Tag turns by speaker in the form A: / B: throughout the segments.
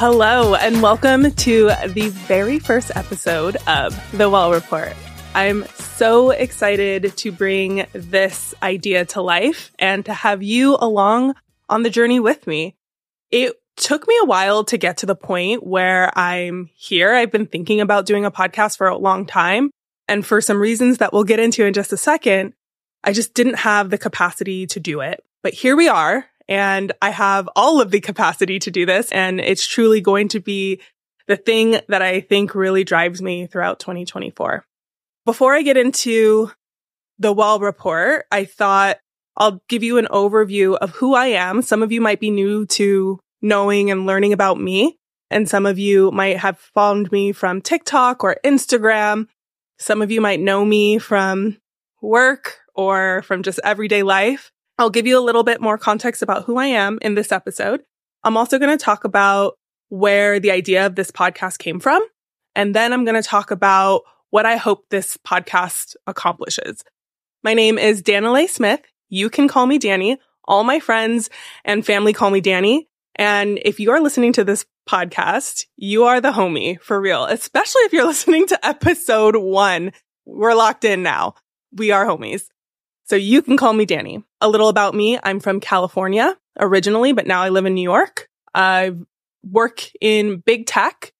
A: Hello, and welcome to the very first episode of The Well Report. I'm so excited to bring this idea to life and to have you along on the journey with me. It took me a while to get to the point where I'm here. I've been thinking about doing a podcast for a long time. And for some reasons that we'll get into in just a second, I just didn't have the capacity to do it. But here we are and I have all of the capacity to do this. And it's truly going to be the thing that I think really drives me throughout 2024. Before I get into the Well report, I thought I'll give you an overview of who I am. Some of you might be new to knowing and learning about me. And some of you might have found me from TikTok or Instagram. Some of you might know me from work or from just everyday life. I'll give you a little bit more context about who I am in this episode. I'm also going to talk about where the idea of this podcast came from. And then I'm going to talk about what I hope this podcast accomplishes. My name is Danilae Smith. You can call me Dani. All my friends and family call me Dani. And if you are listening to this podcast, you are the homie for real, especially if you're listening to episode one. We're locked in now. We are homies. So you can call me Dani. A little about me. I'm from California originally, but now I live in New York. I work in big tech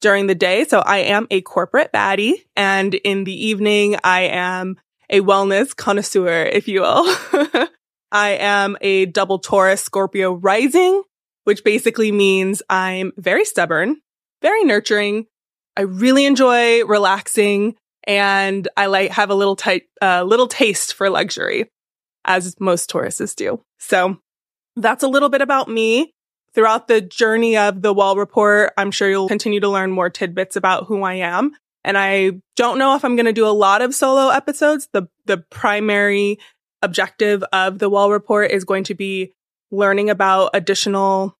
A: during the day. So I am a corporate baddie. And in the evening, I am a wellness connoisseur, if you will. I am a double Taurus Scorpio rising, which basically means I'm very stubborn, very nurturing. I really enjoy relaxing and I like have a little tight, uh, little taste for luxury, as most Tauruses do. So that's a little bit about me. Throughout the journey of the Well Report, I'm sure you'll continue to learn more tidbits about who I am. And I don't know if I'm going to do a lot of solo episodes. The, the primary objective of the Well Report is going to be learning about additional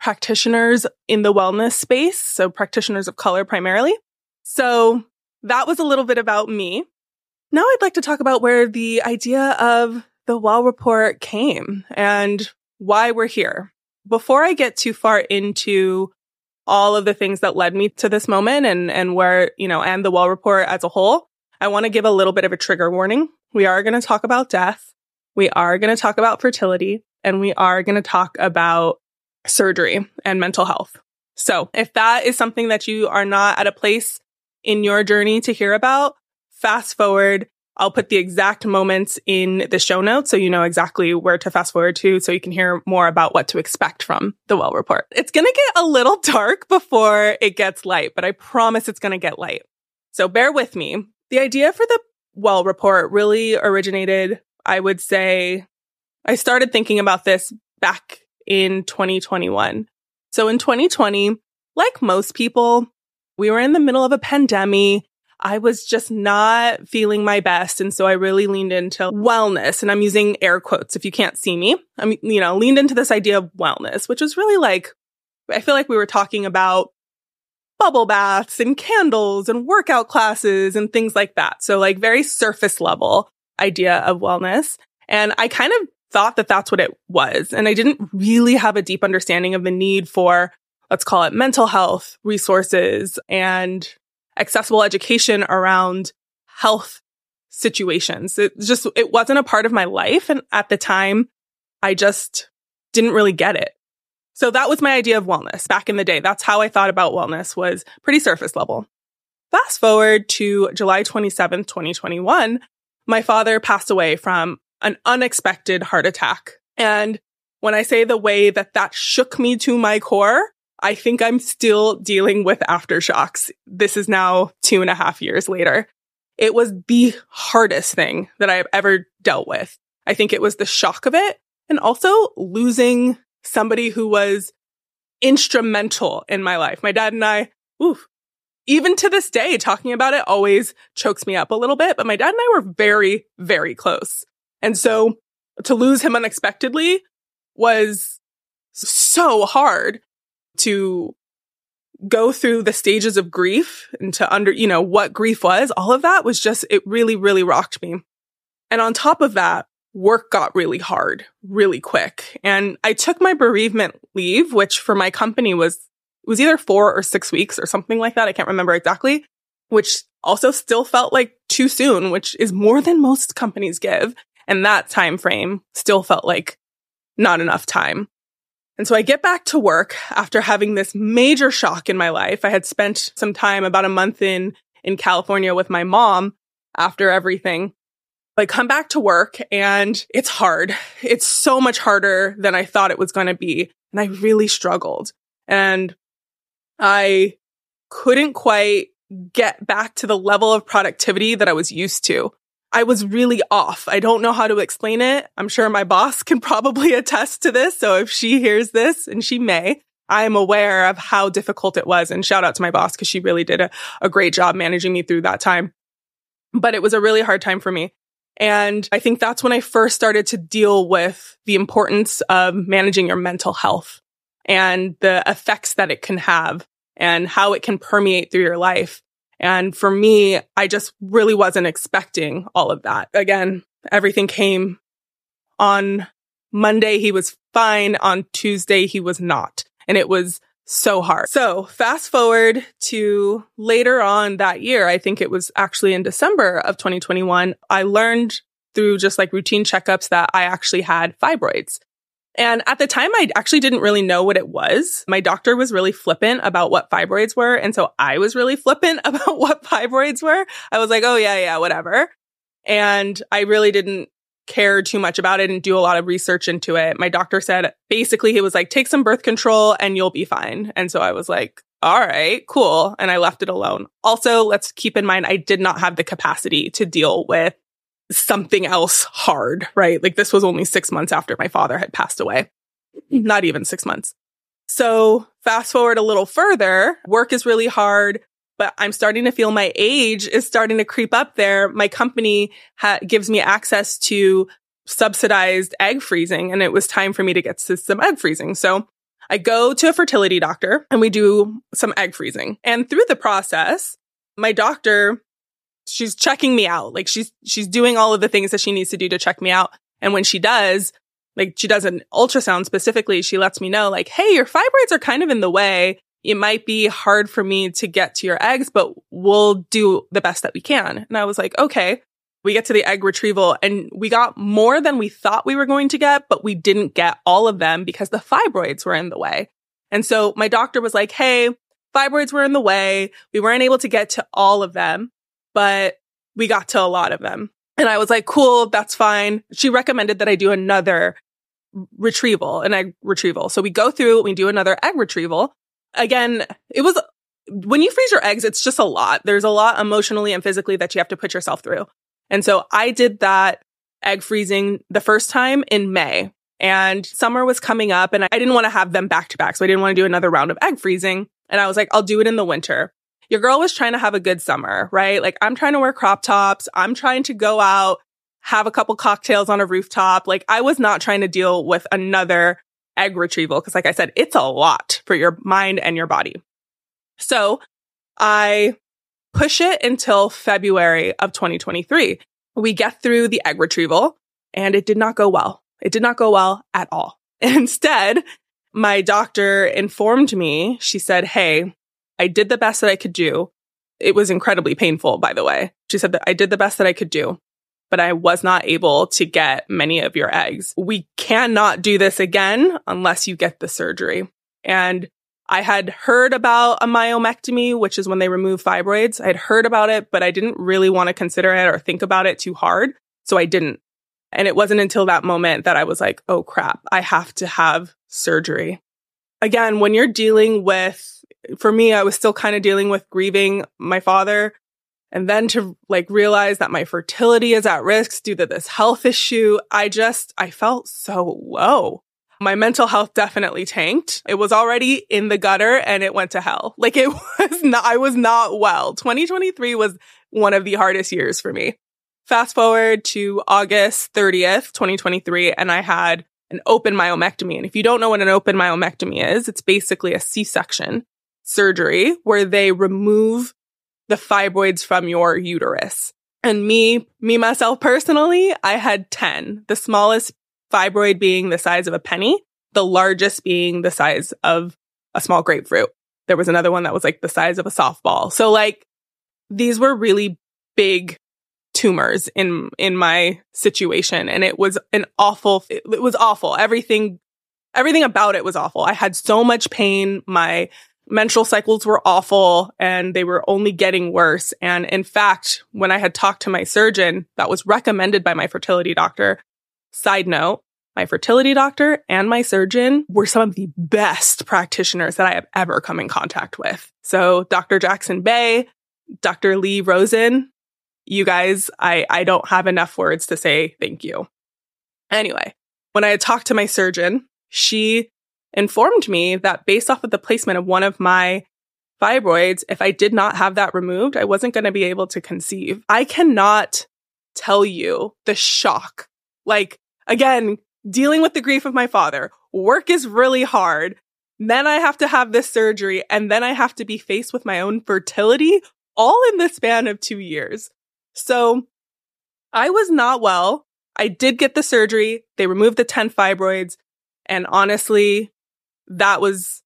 A: practitioners in the wellness space. So practitioners of color primarily. So that was a little bit about me. Now I'd like to talk about where the idea of the Well Report came and why we're here. Before I get too far into all of the things that led me to this moment and, and where, you know, and the Well Report as a whole, I want to give a little bit of a trigger warning. We are going to talk about death. We are going to talk about fertility and we are going to talk about surgery and mental health. So if that is something that you are not at a place in your journey to hear about, fast forward. I'll put the exact moments in the show notes so you know exactly where to fast forward to so you can hear more about what to expect from the Well Report. It's going to get a little dark before it gets light, but I promise it's going to get light. So bear with me. The idea for the Well Report really originated, I would say, I started thinking about this back in 2021. So in 2020, like most people, we were in the middle of a pandemic. I was just not feeling my best. And so I really leaned into wellness and I'm using air quotes if you can't see me. I'm, you know, leaned into this idea of wellness, which was really like, I feel like we were talking about bubble baths and candles and workout classes and things like that. So like very surface level idea of wellness. And I kind of thought that that's what it was. And I didn't really have a deep understanding of the need for let's call it mental health resources and accessible education around health situations. It just, it wasn't a part of my life. And at the time, I just didn't really get it. So that was my idea of wellness back in the day. That's how I thought about wellness was pretty surface level. Fast forward to July 27th, 2021, my father passed away from an unexpected heart attack. And when I say the way that that shook me to my core, I think I'm still dealing with aftershocks. This is now two and a half years later. It was the hardest thing that I have ever dealt with. I think it was the shock of it and also losing somebody who was instrumental in my life. My dad and I, oof, even to this day, talking about it always chokes me up a little bit, but my dad and I were very, very close. And so to lose him unexpectedly was so hard to go through the stages of grief and to under, you know, what grief was, all of that was just, it really, really rocked me. And on top of that, work got really hard really quick. And I took my bereavement leave, which for my company was was either four or six weeks or something like that. I can't remember exactly, which also still felt like too soon, which is more than most companies give. And that time frame still felt like not enough time. And so I get back to work after having this major shock in my life. I had spent some time about a month in, in California with my mom after everything. I come back to work and it's hard. It's so much harder than I thought it was going to be. And I really struggled and I couldn't quite get back to the level of productivity that I was used to. I was really off. I don't know how to explain it. I'm sure my boss can probably attest to this. So if she hears this, and she may, I am aware of how difficult it was. And shout out to my boss because she really did a, a great job managing me through that time. But it was a really hard time for me. And I think that's when I first started to deal with the importance of managing your mental health and the effects that it can have and how it can permeate through your life. And for me, I just really wasn't expecting all of that. Again, everything came on Monday. He was fine. On Tuesday, he was not. And it was so hard. So fast forward to later on that year. I think it was actually in December of 2021. I learned through just like routine checkups that I actually had fibroids. And at the time, I actually didn't really know what it was. My doctor was really flippant about what fibroids were. And so I was really flippant about what fibroids were. I was like, oh, yeah, yeah, whatever. And I really didn't care too much about it and do a lot of research into it. My doctor said basically he was like, take some birth control and you'll be fine. And so I was like, all right, cool. And I left it alone. Also, let's keep in mind, I did not have the capacity to deal with something else hard, right? Like this was only six months after my father had passed away, not even six months. So fast forward a little further, work is really hard, but I'm starting to feel my age is starting to creep up there. My company ha- gives me access to subsidized egg freezing and it was time for me to get some egg freezing. So I go to a fertility doctor and we do some egg freezing. And through the process, my doctor she's checking me out. Like she's, she's doing all of the things that she needs to do to check me out. And when she does, like she does an ultrasound specifically, she lets me know like, Hey, your fibroids are kind of in the way. It might be hard for me to get to your eggs, but we'll do the best that we can. And I was like, okay. We get to the egg retrieval and we got more than we thought we were going to get, but we didn't get all of them because the fibroids were in the way. And so my doctor was like, Hey, fibroids were in the way. We weren't able to get to all of them but we got to a lot of them. And I was like, cool, that's fine. She recommended that I do another retrieval, an egg retrieval. So we go through, we do another egg retrieval. Again, it was when you freeze your eggs, it's just a lot. There's a lot emotionally and physically that you have to put yourself through. And so I did that egg freezing the first time in May and summer was coming up and I didn't want to have them back to back. So I didn't want to do another round of egg freezing. And I was like, I'll do it in the winter your girl was trying to have a good summer, right? Like I'm trying to wear crop tops. I'm trying to go out, have a couple cocktails on a rooftop. Like I was not trying to deal with another egg retrieval. Cause like I said, it's a lot for your mind and your body. So I push it until February of 2023. We get through the egg retrieval and it did not go well. It did not go well at all. Instead, my doctor informed me, she said, Hey, I did the best that I could do. It was incredibly painful, by the way. She said that I did the best that I could do, but I was not able to get many of your eggs. We cannot do this again unless you get the surgery. And I had heard about a myomectomy, which is when they remove fibroids. I had heard about it, but I didn't really want to consider it or think about it too hard. So I didn't. And it wasn't until that moment that I was like, oh crap, I have to have surgery. Again, when you're dealing with for me, I was still kind of dealing with grieving my father. And then to like realize that my fertility is at risk due to this health issue, I just, I felt so low. My mental health definitely tanked. It was already in the gutter and it went to hell. Like it was not, I was not well. 2023 was one of the hardest years for me. Fast forward to August 30th, 2023, and I had an open myomectomy. And if you don't know what an open myomectomy is, it's basically a C-section surgery where they remove the fibroids from your uterus. And me, me myself personally, I had 10, the smallest fibroid being the size of a penny, the largest being the size of a small grapefruit. There was another one that was like the size of a softball. So like these were really big tumors in in my situation and it was an awful it, it was awful everything everything about it was awful i had so much pain my menstrual cycles were awful and they were only getting worse and in fact when i had talked to my surgeon that was recommended by my fertility doctor side note my fertility doctor and my surgeon were some of the best practitioners that I have ever come in contact with. So Dr. Jackson Bay, Dr. Lee Rosen, you guys, I, I don't have enough words to say thank you. Anyway, when I had talked to my surgeon, she informed me that based off of the placement of one of my fibroids, if I did not have that removed, I wasn't going to be able to conceive. I cannot tell you the shock. Like, again, dealing with the grief of my father, work is really hard. Then I have to have this surgery and then I have to be faced with my own fertility all in the span of two years. So I was not well. I did get the surgery. They removed the 10 fibroids. And honestly, that was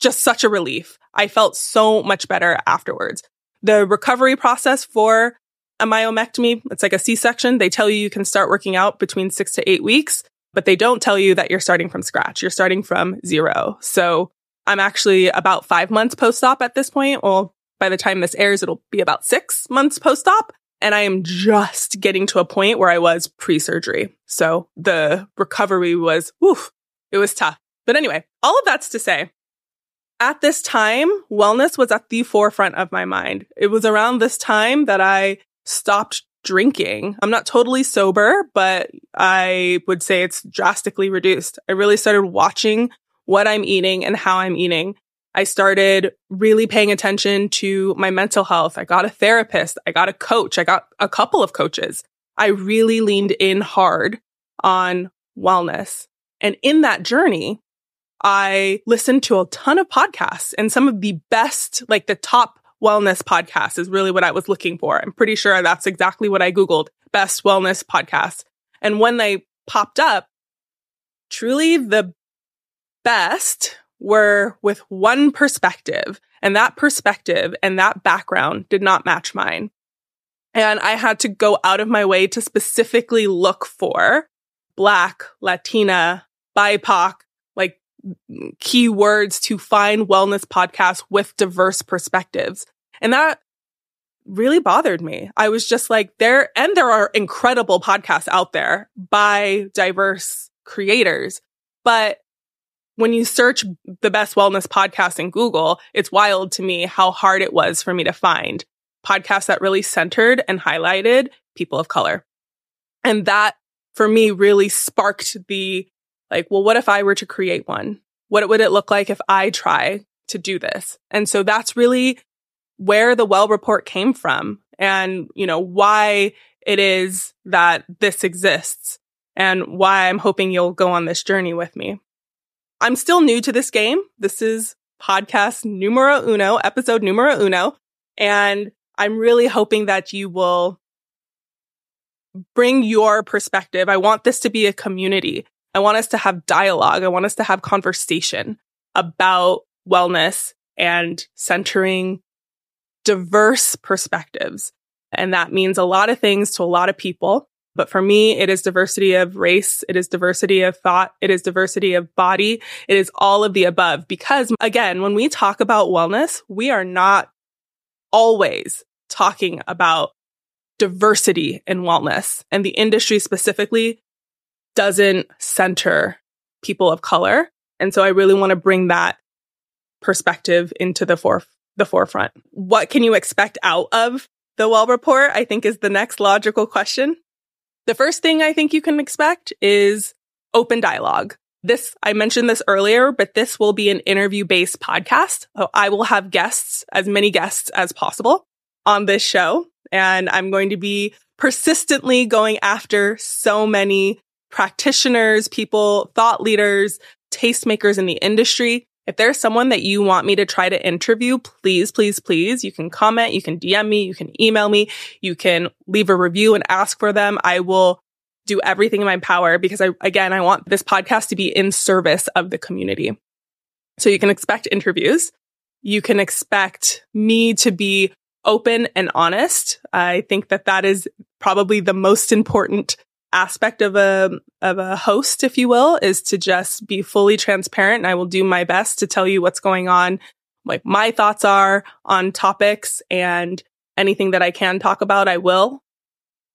A: just such a relief. I felt so much better afterwards. The recovery process for a myomectomy, it's like a C-section. They tell you you can start working out between six to eight weeks, but they don't tell you that you're starting from scratch. You're starting from zero. So I'm actually about five months post-op at this point. Well, by the time this airs, it'll be about six months post-op. And I am just getting to a point where I was pre-surgery. So the recovery was, woof, it was tough. But anyway, all of that's to say, at this time, wellness was at the forefront of my mind. It was around this time that I stopped drinking. I'm not totally sober, but I would say it's drastically reduced. I really started watching what I'm eating and how I'm eating. I started really paying attention to my mental health. I got a therapist. I got a coach. I got a couple of coaches. I really leaned in hard on wellness. And in that journey, I listened to a ton of podcasts and some of the best, like the top wellness podcasts is really what I was looking for. I'm pretty sure that's exactly what I Googled best wellness podcasts. And when they popped up, truly the best were with one perspective and that perspective and that background did not match mine. And I had to go out of my way to specifically look for Black, Latina, BIPOC, keywords to find wellness podcasts with diverse perspectives. And that really bothered me. I was just like, there, and there are incredible podcasts out there by diverse creators, but when you search the best wellness podcast in Google, it's wild to me how hard it was for me to find podcasts that really centered and highlighted people of color. And that for me really sparked the like, well, what if I were to create one? What would it look like if I try to do this? And so that's really where the well report came from and, you know, why it is that this exists and why I'm hoping you'll go on this journey with me. I'm still new to this game. This is podcast numero uno, episode numero uno. And I'm really hoping that you will bring your perspective. I want this to be a community. I want us to have dialogue. I want us to have conversation about wellness and centering diverse perspectives. And that means a lot of things to a lot of people. But for me, it is diversity of race. It is diversity of thought. It is diversity of body. It is all of the above. Because again, when we talk about wellness, we are not always talking about diversity in wellness and the industry specifically doesn't center people of color. And so I really want to bring that perspective into the fore, the forefront. What can you expect out of the well report? I think is the next logical question. The first thing I think you can expect is open dialogue. This, I mentioned this earlier, but this will be an interview based podcast. So I will have guests, as many guests as possible on this show. And I'm going to be persistently going after so many practitioners, people, thought leaders, tastemakers in the industry if there's someone that you want me to try to interview, please, please, please, you can comment, you can DM me, you can email me, you can leave a review and ask for them. I will do everything in my power because I, again, I want this podcast to be in service of the community. So you can expect interviews. you can expect me to be open and honest. I think that that is probably the most important aspect of a of a host if you will is to just be fully transparent. And I will do my best to tell you what's going on like my thoughts are on topics and anything that I can talk about I will.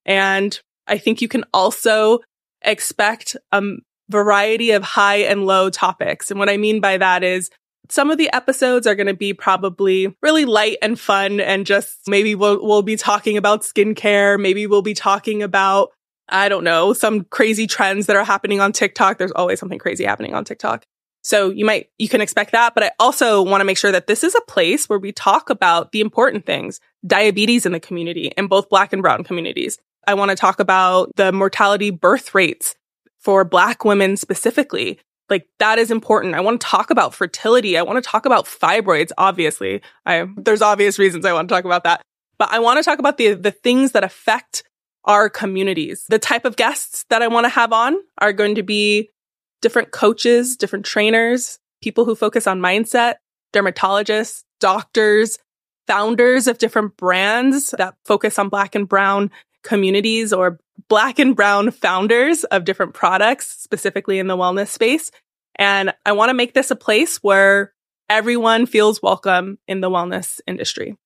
A: And I think you can also expect a variety of high and low topics. And what I mean by that is some of the episodes are going to be probably really light and fun and just maybe we'll, we'll be talking about skincare. Maybe we'll be talking about I don't know, some crazy trends that are happening on TikTok. There's always something crazy happening on TikTok. So you might, you can expect that. But I also want to make sure that this is a place where we talk about the important things, diabetes in the community in both black and brown communities. I want to talk about the mortality birth rates for black women specifically. Like that is important. I want to talk about fertility. I want to talk about fibroids. Obviously, I, there's obvious reasons I want to talk about that, but I want to talk about the, the things that affect our communities. The type of guests that I want to have on are going to be different coaches, different trainers, people who focus on mindset, dermatologists, doctors, founders of different brands that focus on black and brown communities or black and brown founders of different products, specifically in the wellness space. And I want to make this a place where everyone feels welcome in the wellness industry.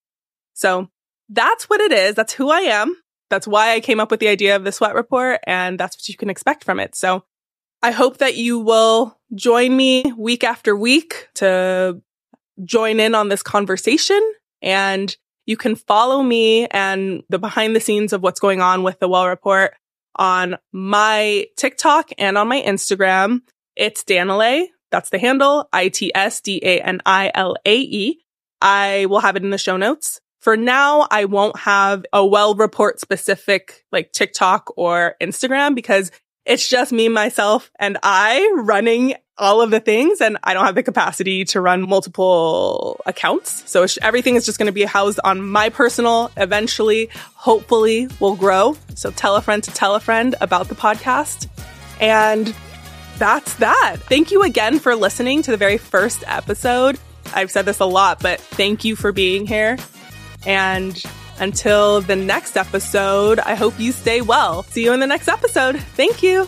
A: So that's what it is. That's who I am that's why I came up with the idea of the sweat report and that's what you can expect from it. So I hope that you will join me week after week to join in on this conversation and you can follow me and the behind the scenes of what's going on with the well report on my TikTok and on my Instagram. It's Danilae. That's the handle. I-T-S-D-A-N-I-L-A-E. I will have it in the show notes. For now, I won't have a well report specific like TikTok or Instagram because it's just me, myself and I running all of the things and I don't have the capacity to run multiple accounts. So everything is just going to be housed on my personal, eventually, hopefully will grow. So tell a friend to tell a friend about the podcast. And that's that. Thank you again for listening to the very first episode. I've said this a lot, but thank you for being here. And until the next episode, I hope you stay well. See you in the next episode. Thank you.